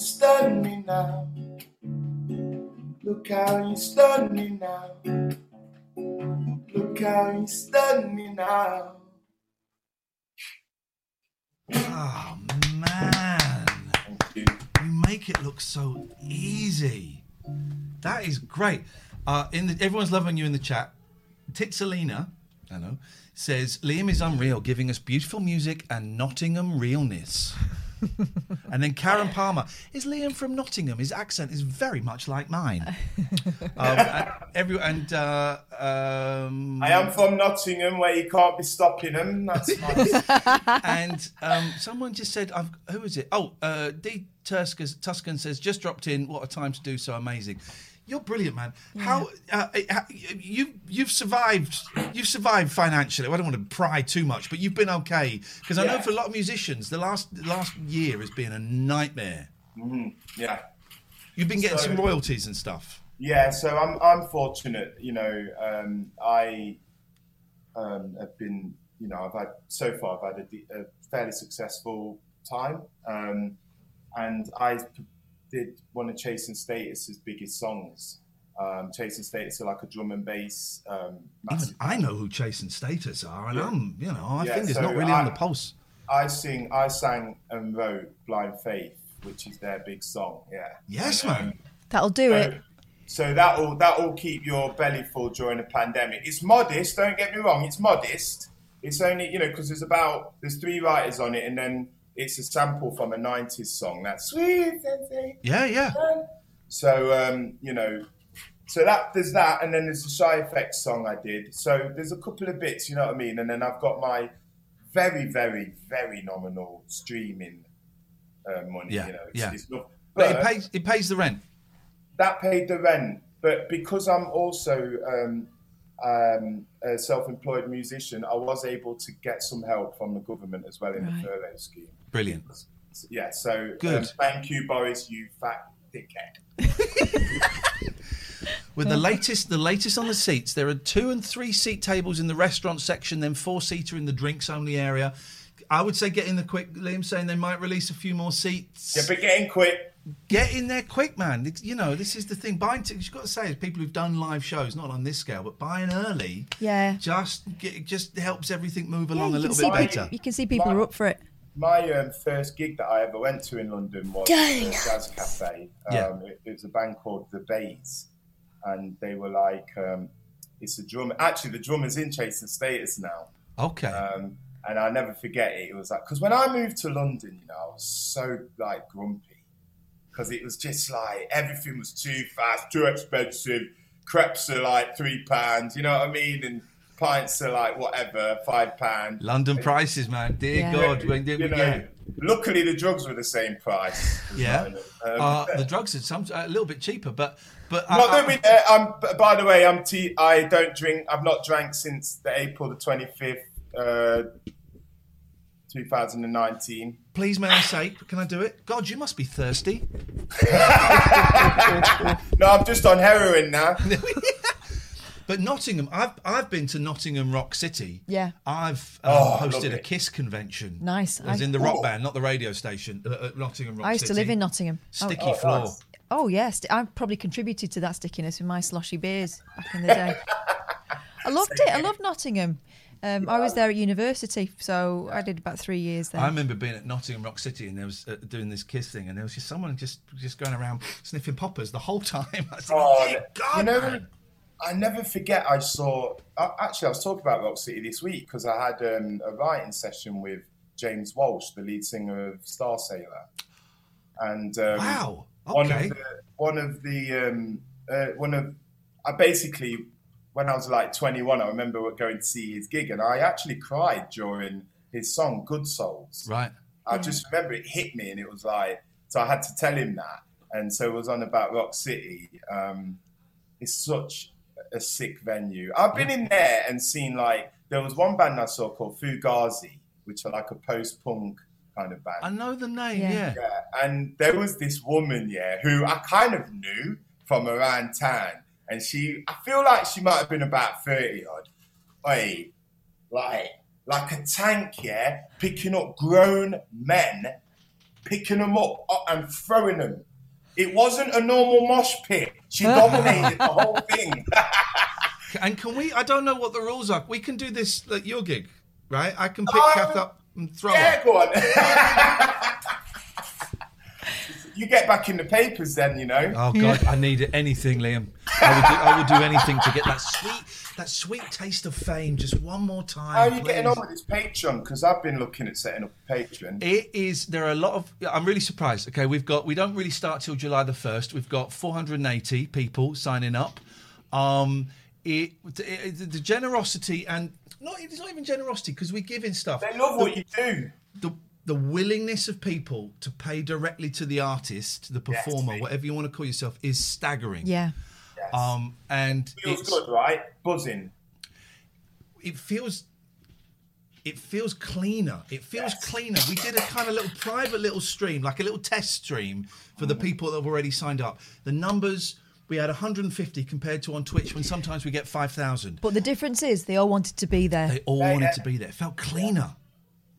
you stun me now. Look how you stun me now. Look how you stun me now. Oh man, you make it look so easy. That is great. Uh, in the, everyone's loving you in the chat. Titsalina, I know, says Liam is unreal, giving us beautiful music and Nottingham realness. (laughs) and then Karen Palmer is Liam from Nottingham. His accent is very much like mine. (laughs) um, and every and uh, um, I am from Nottingham, where you can't be stopping them. That's (laughs) nice. and um, someone just said, I've, "Who is it?" Oh, uh, D Tuscan, Tuscan says, "Just dropped in. What a time to do so amazing." You're brilliant, man. How, uh, how you you've survived? You've survived financially. I don't want to pry too much, but you've been okay because I know for a lot of musicians, the last the last year has been a nightmare. Mhm, Yeah. You've been getting So- some royalties and stuff. Yeah, so I'm I'm fortunate. You know, um, I um, have been. You know, I've had so far. I've had a, a fairly successful time, um, and I p- did one of Chase and Status's biggest songs. Um, Chasing Status are like a drum and bass. Um, Even I know who Chase and Status are, and I'm you know I Yeah, think it's so not really on the pulse. I sing, I sang and wrote "Blind Faith," which is their big song. Yeah. Yes, And, um, man. That'll do it. So that will that will keep your belly full during a pandemic. It's modest. Don't get me wrong. It's modest. It's only you know because there's about there's three writers on it, and then it's a sample from a '90s song. That's sweet. sensei. Yeah, yeah. So um, you know, so that there's that, and then there's the Shy FX song I did. So there's a couple of bits, you know what I mean. And then I've got my very, very, very nominal streaming uh, money. Yeah, you know, it's, yeah. it's not, But it pays it pays the rent. that paid the rent. But because I'm also um, um, a self-employed musician, I was able to get some help from the government as well in Right. the furlough scheme. Brilliant. Yeah, so Good. Um, thank you, Boris, you fat dickhead. (laughs) with the latest, the latest on the seats. There are two and three seat tables in the restaurant section, then four seater in the drinks only area. I would say get in the quick. Liam saying they might release a few more seats. Yeah, but getting quick. Get in there quick, man. It's- you know, this is the thing. Buying tickets, you've got to say, as people who've done live shows, not on this scale, but buying early, Yeah. just get, just helps everything move along you a little bit people- better. You can see people are up for it. My um, first gig that I ever went to in London was a jazz cafe. Um, Yeah. it, it was a band called The Bays, and they were like, um, it's a drum. Actually, the drummer's in Chase and Status now. Okay. Um, and I never forget it. It was like because when I moved to London, you know, I was so like grumpy because it was just like everything was too fast, too expensive. Crepes are like three pounds, you know what I mean, and pints are like whatever, five pound. London prices, man. Dear Yeah. God, when did You we know, get? Luckily, the drugs were the same price. Yeah. (laughs) Um, Uh, the drugs are some a little bit cheaper, but but No, I- no, we- uh, I'm, by the way, I'm t- I don't drink. I've not drank since the April the 25th, uh, 2019. please, may I say, can I do it? God, you must be thirsty. (laughs) no, I'm just on heroin now. (laughs) But Nottingham, I've I've been to Nottingham Rock City. Yeah. I've um, Oh, hosted a. Kiss convention. Nice. As I- in the rock Oh. band, not the radio station. Uh, at Nottingham Rock I used to live in Nottingham. Sticky oh, floor. Oh yes, I've probably contributed to that stickiness with my sloshy beers back in the day. (laughs) I loved it. I loved Nottingham. Um, I was there at university, so I did about three years there. I remember being at Nottingham Rock City and there was uh, doing this Kiss thing, and there was just someone just just going around sniffing poppers the whole time. (laughs) I was like, Oh, "Dear God, you know, man." I never forget. I saw. Uh, actually, I was talking about Rock City this week because I had um, a writing session with James Walsh, the lead singer of Starsailor, and um, Wow, one of the one of the um, uh, one of I basically when I was like 21, I remember going to see his gig, and I actually cried during his song "Good Souls." Right. I just remember it hit me, and it was like, so I had to tell him that. And so it was on about Rock City. Um, it's such a sick venue. I've been in there and seen like there was one band I saw called Fugazi, which are like a post-punk kind of band. I know the name. Yeah. Yeah, and there was this woman, yeah, who I kind of knew from around town, and she, I feel like she might have been about thirty odd. Wait, like, like a tank, yeah, picking up grown men, picking them up uh, and throwing them. It wasn't a normal mosh pit. She (laughs) dominated the whole thing. (laughs) And can we? I don't know what the rules are. We can do this at your gig, right? I can pick Um, Kath up and throw yeah, her. go on. (laughs) you get back in the papers then, you know. Oh God, I need anything, Liam. I would, do, I would do anything to get that sweet, that sweet taste of fame just one more time. How are you getting on with this Patreon? Because I've been looking at setting up a Patreon. It is. There are a lot of. I'm really surprised. Okay, we've got. We don't really start till July the first. We've got 480 people signing up. Um, it, it the generosity and not. It's not even generosity because we're giving stuff. They love what you do. The the willingness of people to pay directly to the artist, the performer, whatever you want to call yourself, is staggering. Yeah. Um, and Feels it's, good, right? Buzzing. it feels it feels cleaner. It feels cleaner. We did a kind of little private little stream, like a little test stream for the people that have already signed up. The numbers we had 150 compared to on Twitch when sometimes we get 5,000. But the difference is they all wanted to be there. They all Yeah, wanted yeah. to be there. It felt cleaner.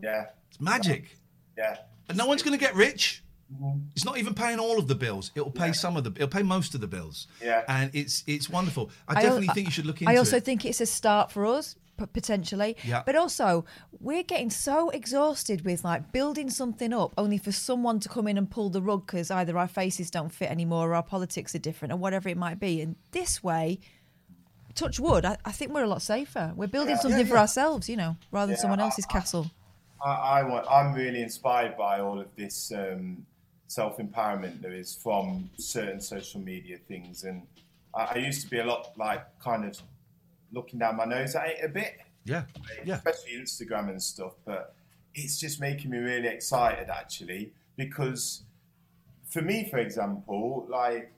Yeah. It's magic. Yeah. And no one's going to get rich. Mm-hmm. It's not even paying all of the bills. It'll pay some of the. It'll pay most of the bills. Yeah. And it's it's wonderful. I, al- definitely think you should look into I also it. think it's a start for us potentially. Yeah. But also, we're getting so exhausted with like building something up only for someone to come in and pull the rug because either our faces don't fit anymore or our politics are different or whatever it might be. And this way, touch wood, I, I think we're a lot safer. We're building Yeah. something Yeah, for ourselves, you know, rather than Yeah, someone I- else's castle. I, I want. I'm really inspired by all of this um, self empowerment there is from certain social media things, and I, I used to be a lot like kind of looking down my nose at it a bit, Yeah. Yeah. especially Instagram and stuff. But it's just making me really excited actually because for me, for example, like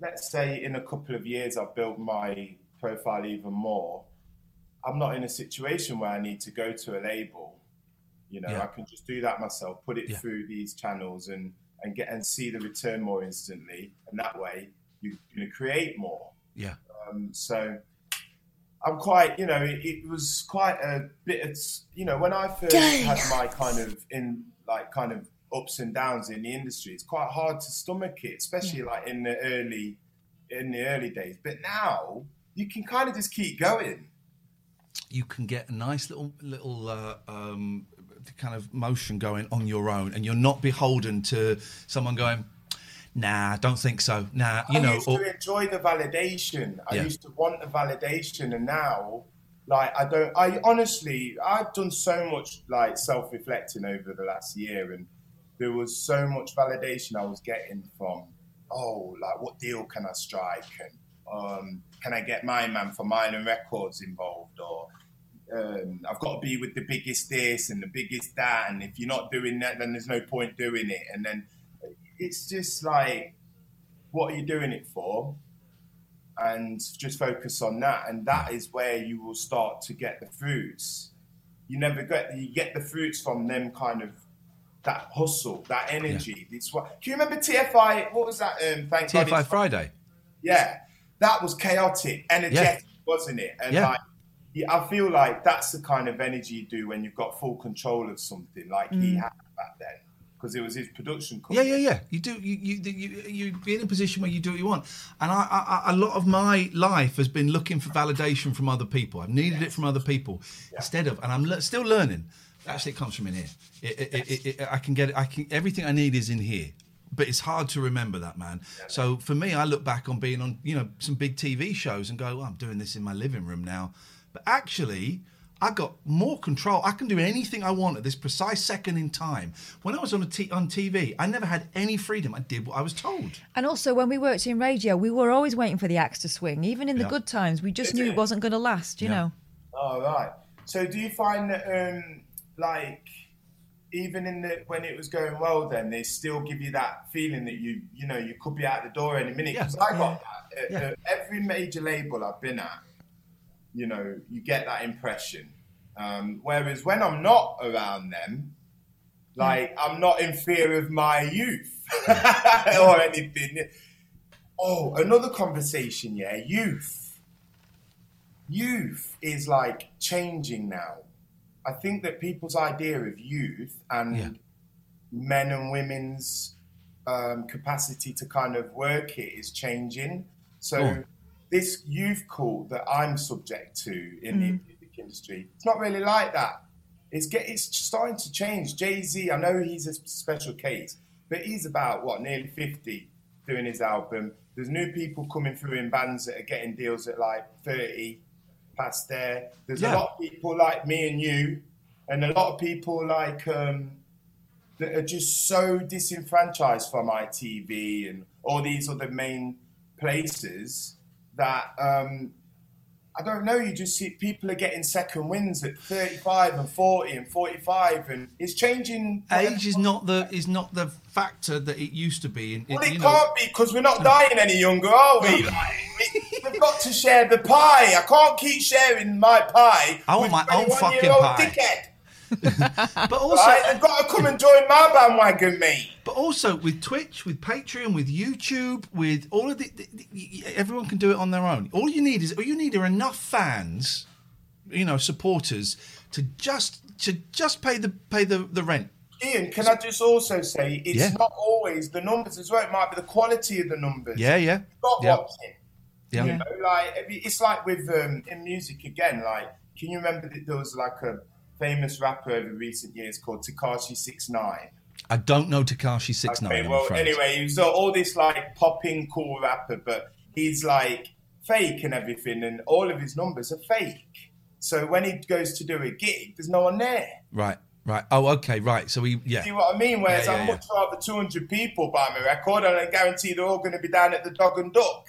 let's say in a couple of years I've built my profile even more. I'm not in a situation where I need to go to a label. You know, Yeah. I can just do that myself, put it Yeah. through these channels and and get and see the return more instantly. And that way, you're going to create more. Yeah. Um, so I'm quite, you know, it, it was quite a bit. Of, you know, when I first had my kind of in like kind of ups and downs in the industry, it's quite hard to stomach it, especially like in the early in the early days. But now you can kind of just keep going. you can get a nice little little uh, um, kind of motion going on your own, and you're not beholden to someone going, "Nah, don't think so." Nah, you I know. used Or, to enjoy the validation. I Yeah. used to want the validation, and now, like, I don't. I honestly, I've done so much like self-reflecting over the last year, and there was so much validation I was getting from, oh, like, what deal can I strike, and um, can I get my man for Minor Records involved, or um, I've got to be with the biggest this and the biggest that, and if you're not doing that, then there's no point doing it, and then it's just like what are you doing it for? And just focus on that. And that is where you will start to get the fruits. You never get you get the fruits from them kind of that hustle, that energy. It's what can you remember TFI? What was that? Um, thank God TFI it's- Friday. Yeah, that was chaotic, energetic, wasn't it? And Yeah. like, yeah, I feel like that's the kind of energy you do when you've got full control of something, like he Mm. had back then, because it was his production Yeah, company. yeah, yeah. Yeah. You do. You you you you be in a position where you do what you want. And I, I, a lot of my life has been looking for validation from other people. I've needed it from other people instead of, and I'm le- still learning. Actually, it comes from in here. It, it, it, it, I can get it. I can. Everything I need is in here. But it's hard to remember that, man. So for me, I look back on being on, you know, some big TV shows and go, well, I'm doing this in my living room now. But actually, I got more control. I can do anything I want at this precise second in time. When I was on a t- on TV, I never had any freedom. I did what I was told. And also, when we worked in radio, we were always waiting for the axe to swing. Even in the Yeah. good times, we just knew it wasn't going to last. You Yeah. know. Oh right. So do you find that um like even in the when it was going well then they still give you that feeling that you you know you could be out the door any minute because I got that at, Yeah. at every major label I've been at you know you get that impression um, whereas when I'm not around them like I'm not in fear of my youth (laughs) or anything oh another conversation yeah youth youth is like changing now. I think that people's idea of youth and men and women's um, capacity to kind of work it is changing. So Oh. This youth cult that I'm subject to in the Mm. music industry, it's not really like that. It's get it's starting to change. Jay Z, I know he's a special case, but he's about what nearly fifty doing his album. There's new people coming through in bands that are getting deals at like thirty past there. There's Yeah. a lot of people like me and you, and a lot of people like um, that are just so disenfranchised from ITV and all these other main places that um, I don't know. You just see people are getting second wins at 35 and 40 and 45, and it's changing. Age is not the is not the factor that it used to be. In, Well, it can't be because we're not dying any younger, are we? Like, we we've got to share the pie. I can't keep sharing my pie. I want with my own 21 fucking pie. Dickhead. (laughs) but also, Right? They've got to come and join my bandwagon, mate. But also with Twitch, with Patreon, with YouTube, with all of the, the, the- everyone can do it on their own. All you need is all you need are enough fans, you know, supporters to just to just pay the pay the, the rent. Ian, can I just also say it's Yeah. not always the numbers as well. It might be the quality of the numbers. Yeah, yeah, Stop yeah. watching. Yeah. You know, like it's like with um, in music again. Like, can you remember that there was like a famous rapper over recent years called Tekashi Six Nine? I don't know Tekashi Six Nine. Okay, well, anyway, he was all this like popping cool rapper, but he's like fake and everything, and all of his numbers are fake. So when he goes to do a gig, there's no one there. right, right. Oh, okay, right. So we yeah. See what I mean? Whereas Yeah, yeah, I'd yeah. much rather 200 people buy my record, and I guarantee they're all going to be down at the Dog and Duck.